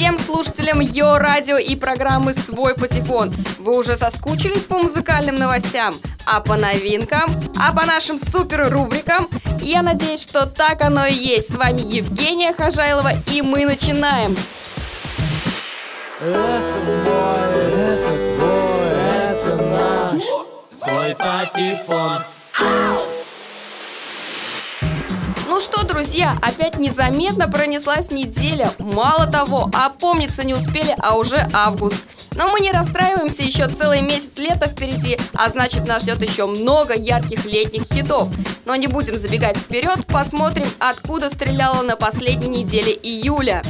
всем слушателям Йо Радио и программы «Свой патефон». Вы уже соскучились по музыкальным новостям, а по новинкам, а по нашим супер рубрикам? Я надеюсь, что так оно и есть. С вами Евгения Хожайлова, и мы начинаем. Это мой, это твой, это наш Свой патефон. Что, друзья, опять незаметно пронеслась неделя. Мало того, опомниться не успели, а уже август. Но мы не расстраиваемся, еще целый месяц лета впереди, а значит нас ждет еще много ярких летних хитов. Но не будем забегать вперед, посмотрим, откуда стреляла на последней неделе июля.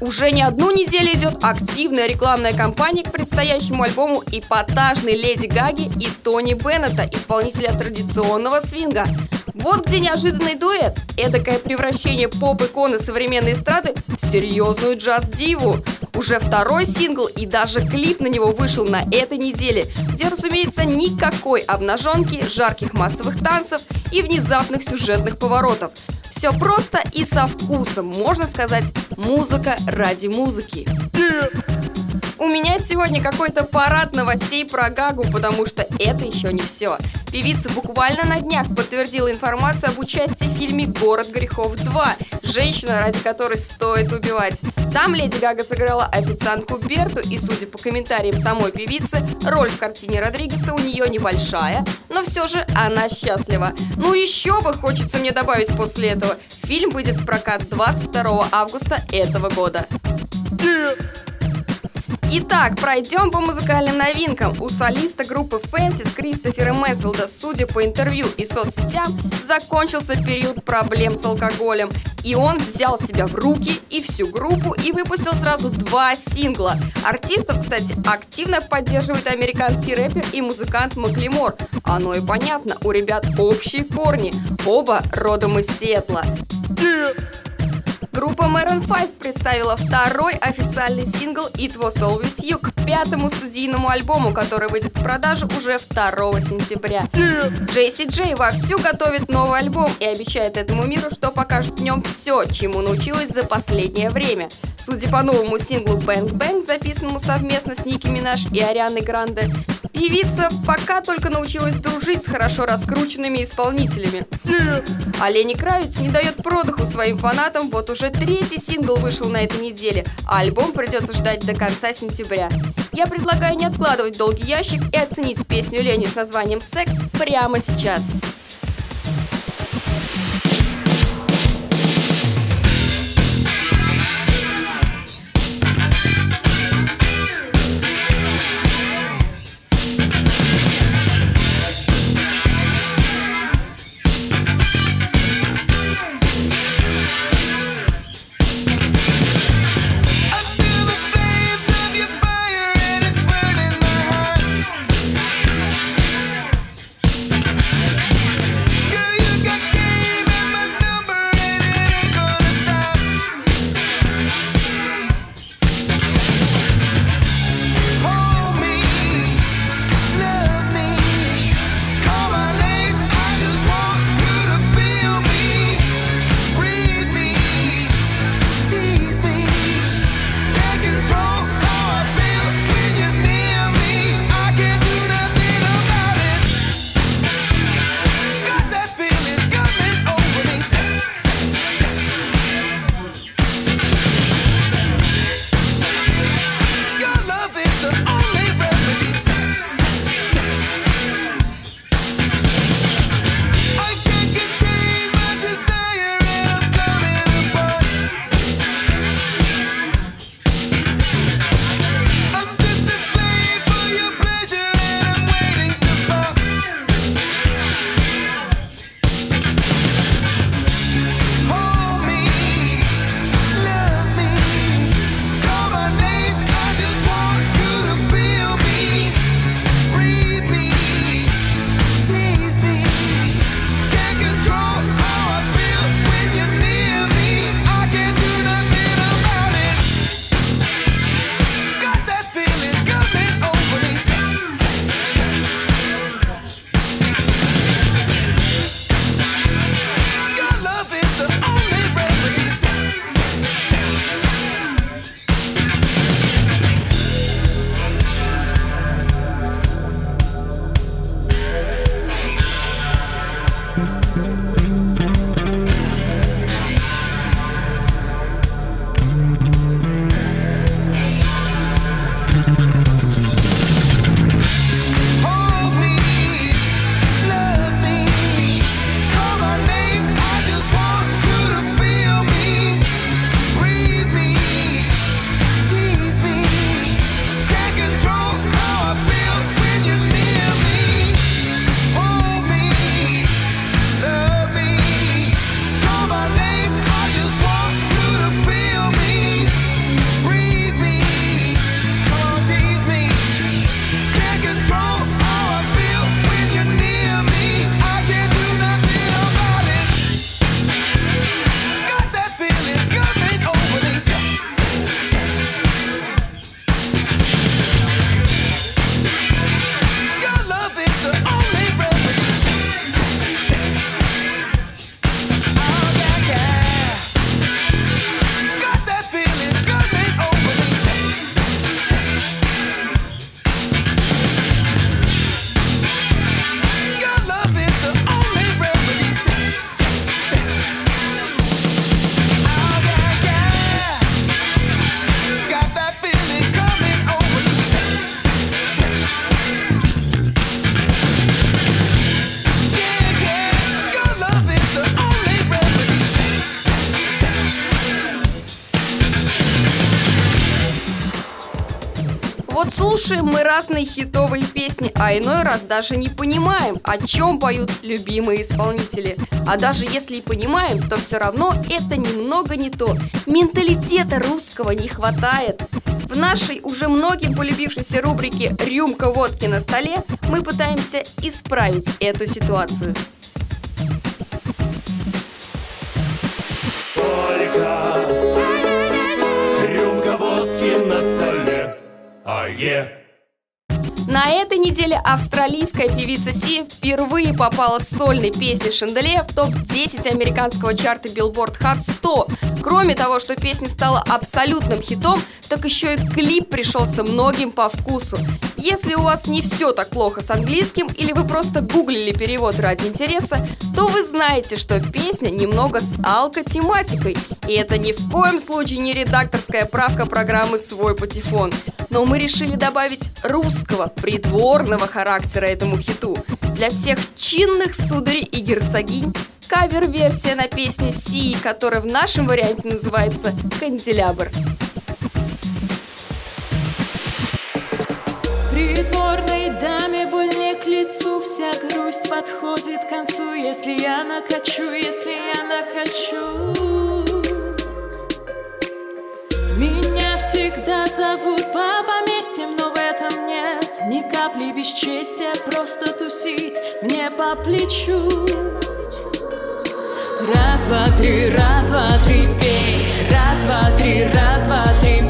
Уже не одну неделю идет активная рекламная кампания к предстоящему альбому эпатажной Леди Гаги и Тони Беннета, исполнителя традиционного свинга. Вот где неожиданный дуэт. Эдакое превращение поп-иконы современной эстрады в серьезную джаз-диву. Уже второй сингл и даже клип на него вышел на этой неделе, где, разумеется, никакой обнаженки, жарких массовых танцев и внезапных сюжетных поворотов. Все просто и со вкусом, можно сказать, музыка ради музыки. У меня сегодня какой-то парад новостей про Гагу, потому что это еще не все. Певица буквально на днях подтвердила информацию об участии в фильме «Город грехов 2», женщина, ради которой стоит убивать. Там Леди Гага сыграла официантку Берту, и, судя по комментариям самой певицы, роль в картине Родригеса у нее небольшая, но все же она счастлива. Ну еще бы хочется мне добавить после этого. Фильм выйдет в прокат 22 августа этого года. Итак, пройдем по музыкальным новинкам. У солиста группы Фэнсис Кристофера Месфилда, судя по интервью и соцсетям, закончился период проблем с алкоголем. И он взял себя в руки и всю группу и выпустил сразу два сингла. Артистов, кстати, активно поддерживает американский рэпер и музыкант Маклемор. Оно и понятно, у ребят общие корни. Оба родом из Сиэтла. Группа Maroon 5 представила второй официальный сингл «It Was Always You» к пятому студийному альбому, который выйдет в продажу уже 2 сентября. Джейси Джей вовсю готовит новый альбом и обещает этому миру, что покажет в нем все, чему научилась за последнее время. Судя по новому синглу «Bang Bang», записанному совместно с Ники Минаж и Арианой Гранде, Певица пока только научилась дружить с хорошо раскрученными исполнителями. А Лени Кравец не дает продыху своим фанатам, вот уже третий сингл вышел на этой неделе, а альбом придется ждать до конца сентября. Я предлагаю не откладывать долгий ящик и оценить песню Лени с названием «Секс» прямо сейчас. Слушаем мы разные хитовые песни, а иной раз даже не понимаем, о чем поют любимые исполнители. А даже если и понимаем, то все равно это немного не то. Менталитета русского не хватает. В нашей уже многим полюбившейся рубрике «Рюмка водки на столе» мы пытаемся исправить эту ситуацию. Только рюмка водки на столе. А е. На этой неделе австралийская певица Сия впервые попала с сольной песней Шанделе в топ-10 американского чарта Billboard Hot 100. Кроме того, что песня стала абсолютным хитом, так еще и клип пришелся многим по вкусу. Если у вас не все так плохо с английским или вы просто гуглили перевод ради интереса, то вы знаете, что песня немного с алкотематикой. И это ни в коем случае не редакторская правка программы «Свой патефон». Но мы решили добавить русского, придворного характера этому хиту. Для всех чинных сударей и герцогинь кавер-версия на песню Си, которая в нашем варианте называется «Канделябр». Придворной даме боль не к лицу. Вся грусть подходит к концу. Если я накачу, если я накачу. Меня всегда зовут по поместьям Но в этом нет ни капли бесчестия. Просто тусить мне по плечу. Раз, два, три, раз, два, три, пей. Раз, два, три, раз, два, три,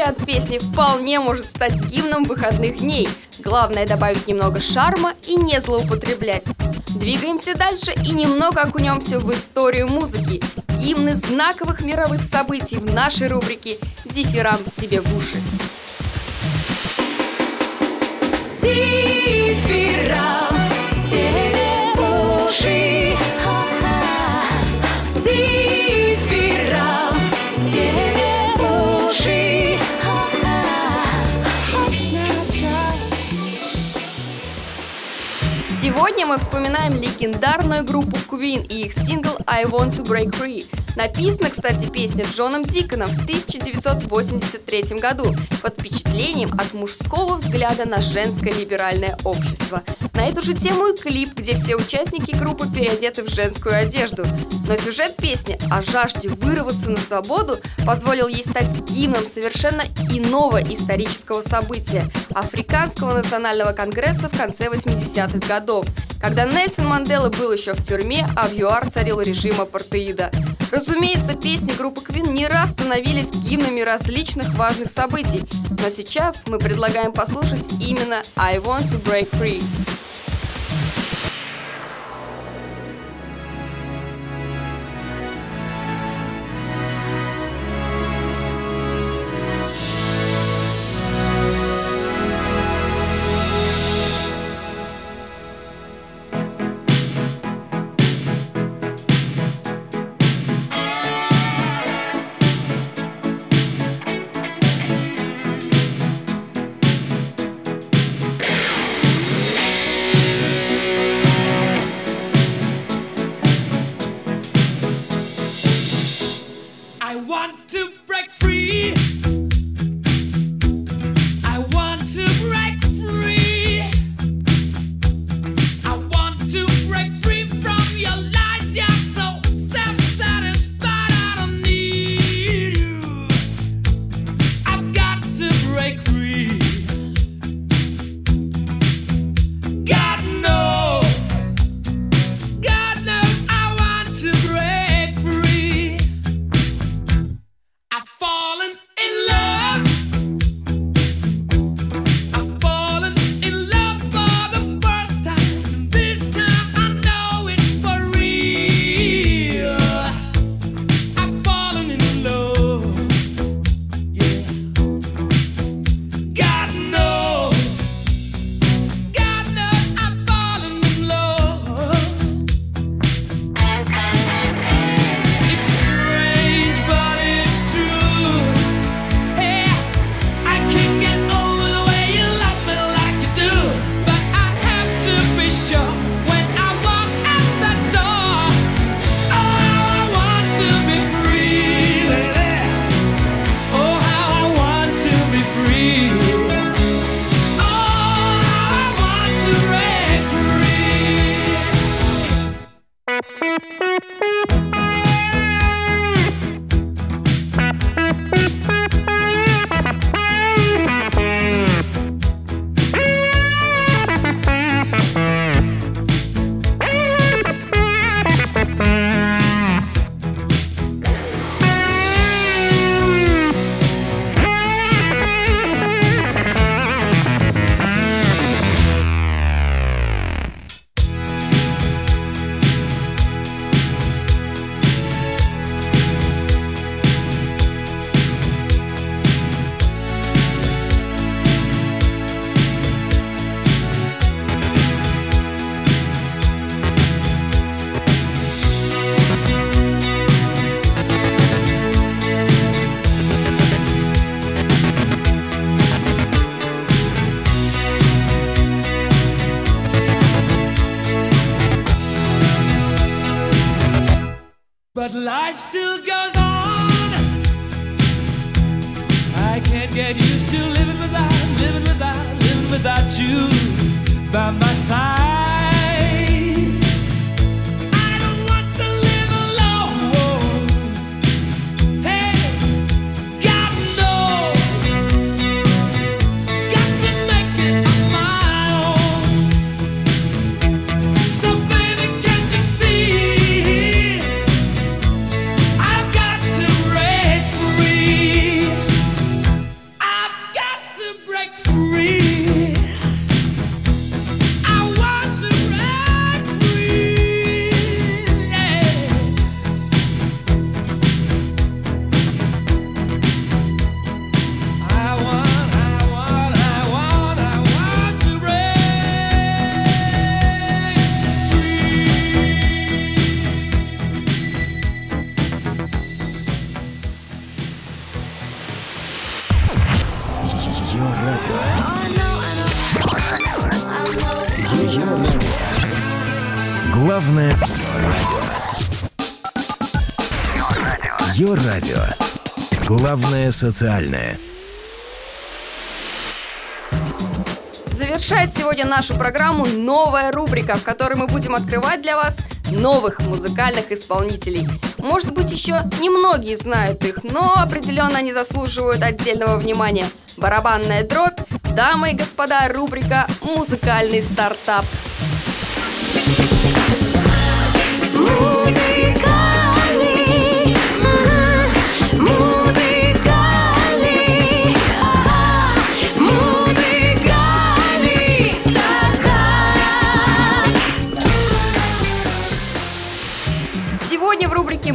вариант песни вполне может стать гимном выходных дней. Главное добавить немного шарма и не злоупотреблять. Двигаемся дальше и немного окунемся в историю музыки. Гимны знаковых мировых событий в нашей рубрике «Дифирам тебе в уши». Дифирам Сегодня мы вспоминаем легендарную группу Queen и их сингл «I Want to Break Free». Написана, кстати, песня Джоном Диконом в 1983 году под впечатлением от мужского взгляда на женское либеральное общество. На эту же тему и клип, где все участники группы переодеты в женскую одежду. Но сюжет песни о жажде вырваться на свободу позволил ей стать гимном совершенно иного исторического события – Африканского национального конгресса в конце 80-х годов, когда Нельсон Мандела был еще в тюрьме, а в ЮАР царил режим апартеида. Разумеется, песни группы Queen не раз становились гимнами различных важных событий, но сейчас мы предлагаем послушать именно «I Want to Break Free». Música side. Ее радио. Главное социальное. Завершает сегодня нашу программу новая рубрика, в которой мы будем открывать для вас новых музыкальных исполнителей. Может быть, еще немногие знают их, но определенно они заслуживают отдельного внимания. Барабанная дробь, дамы и господа, рубрика «Музыкальный стартап». Музыкальный,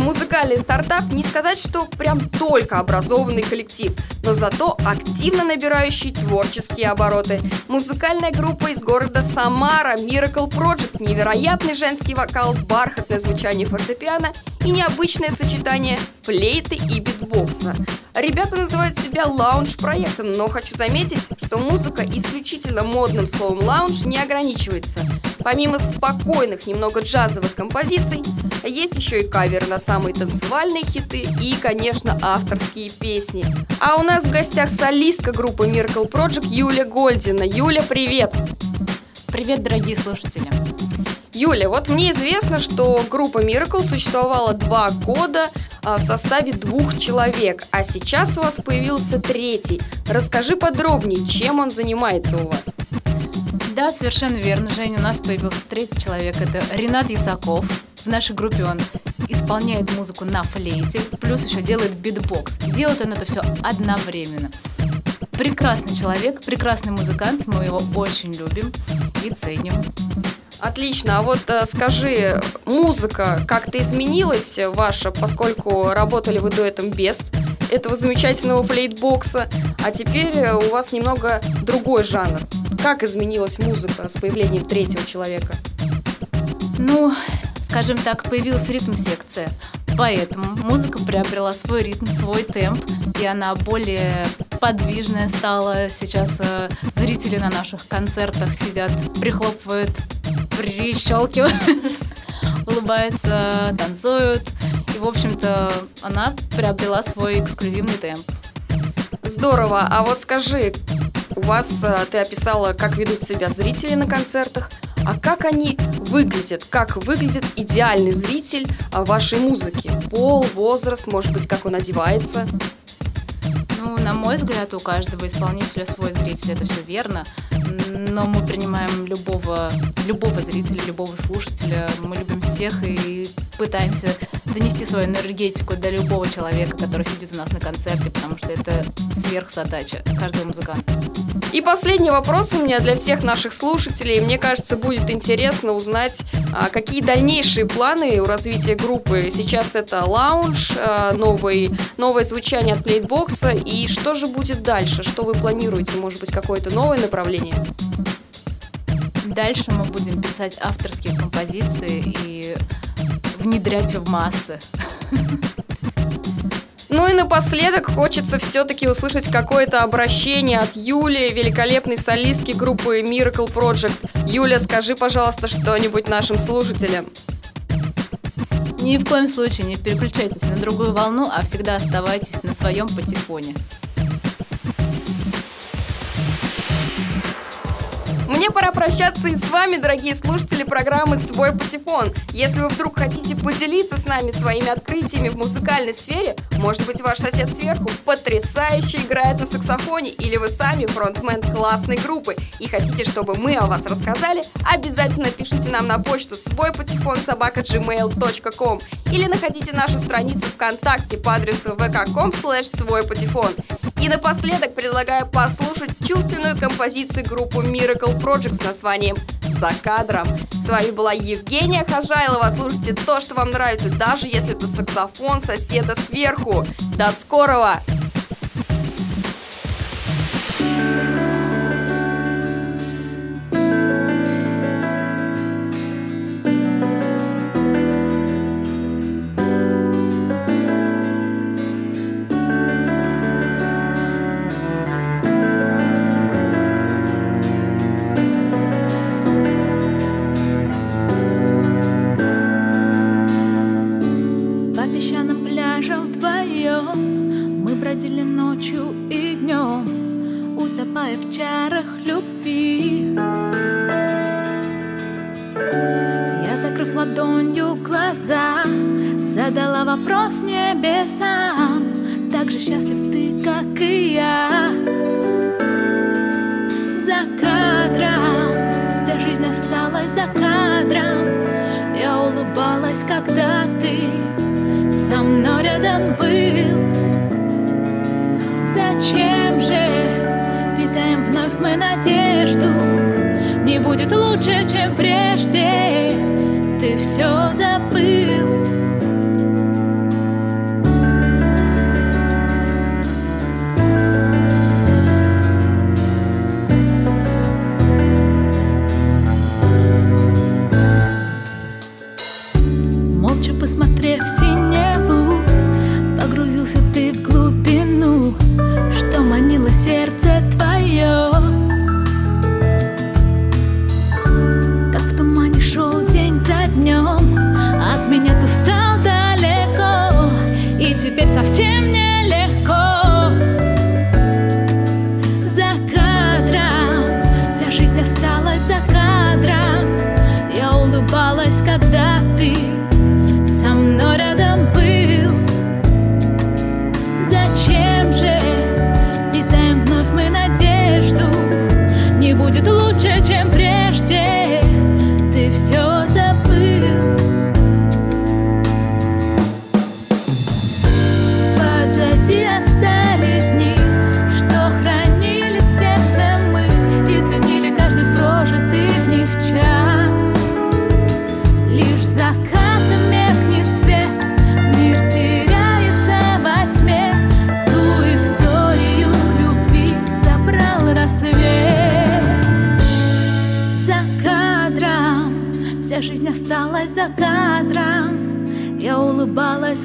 «Музыкальный стартап» не сказать, что прям только образованный коллектив, но зато активно набирающий творческие обороты. Музыкальная группа из города Самара Miracle Project, невероятный женский вокал, бархатное звучание фортепиано и необычное сочетание флейты и битбокса. Ребята называют себя лаунж-проектом, но хочу заметить, что музыка исключительно модным словом лаунж не ограничивается. Помимо спокойных, немного джазовых композиций, есть еще и каверы на самые танцевальные хиты и, конечно, авторские песни. А у нас в гостях солистка группы Miracle Project Юля Гольдина. Юля, привет! Привет, дорогие слушатели. Юля, вот мне известно, что группа Miracle существовала два года а, в составе двух человек, а сейчас у вас появился третий. Расскажи подробнее, чем он занимается у вас. Да, совершенно верно, Женя, у нас появился третий человек, это Ренат Ясаков. В нашей группе он исполняет музыку на флейте, плюс еще делает битбокс. Делает он это все одновременно. Прекрасный человек, прекрасный музыкант, мы его очень любим и ценим. Отлично, а вот э, скажи, музыка как-то изменилась ваша, поскольку работали вы дуэтом без этого замечательного флейтбокса, а теперь э, у вас немного другой жанр. Как изменилась музыка с появлением третьего человека? Ну, скажем так, появилась ритм-секция. Поэтому музыка приобрела свой ритм, свой темп, и она более подвижная стала. Сейчас э, зрители на наших концертах сидят, прихлопывают, прищелкивают, улыбаются, танцуют. И, в общем-то, она приобрела свой эксклюзивный темп. Здорово, а вот скажи, у вас, э, ты описала, как ведут себя зрители на концертах, а как они выглядят? Как выглядит идеальный зритель а, вашей музыки? Пол, возраст, может быть, как он одевается? На мой взгляд, у каждого исполнителя свой зритель, это все верно. Но мы принимаем любого, любого зрителя, любого слушателя. Мы любим всех и пытаемся донести свою энергетику до любого человека, который сидит у нас на концерте, потому что это сверхзадача каждого музыканта. И последний вопрос у меня для всех наших слушателей. Мне кажется, будет интересно узнать, а, какие дальнейшие планы у развития группы. Сейчас это лаунж, а, новый, новое звучание от флейтбокса. И что же будет дальше? Что вы планируете? Может быть, какое-то новое направление? Дальше мы будем писать авторские композиции и внедрять в массы. Ну и напоследок хочется все-таки услышать какое-то обращение от Юли, великолепной солистки группы Miracle Project. Юля, скажи, пожалуйста, что-нибудь нашим слушателям. Ни в коем случае не переключайтесь на другую волну, а всегда оставайтесь на своем патефоне. Мне пора прощаться и с вами, дорогие слушатели программы «Свой патефон». Если вы вдруг хотите поделиться с нами своими открытиями в музыкальной сфере, может быть, ваш сосед сверху потрясающе играет на саксофоне, или вы сами фронтмен классной группы и хотите, чтобы мы о вас рассказали, обязательно пишите нам на почту свой патефон собака gmail.com или находите нашу страницу ВКонтакте по адресу vk.com slash свой патефон. И напоследок предлагаю послушать чувственную композицию группы Miracle Project с названием «За кадром». С вами была Евгения Хожайлова. Слушайте то, что вам нравится, даже если это саксофон соседа сверху. До скорого! Осталась за кадром. Я улыбалась, когда ты со мной рядом был. Зачем же питаем вновь мы надежду? Не будет лучше, чем прежде. Ты все забыл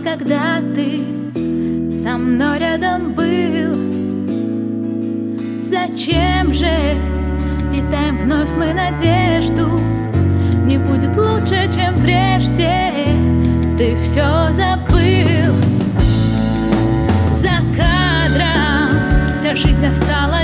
слез, когда ты со мной рядом был. Зачем же питаем вновь мы надежду? Не будет лучше, чем прежде. Ты все забыл. За кадром вся жизнь осталась.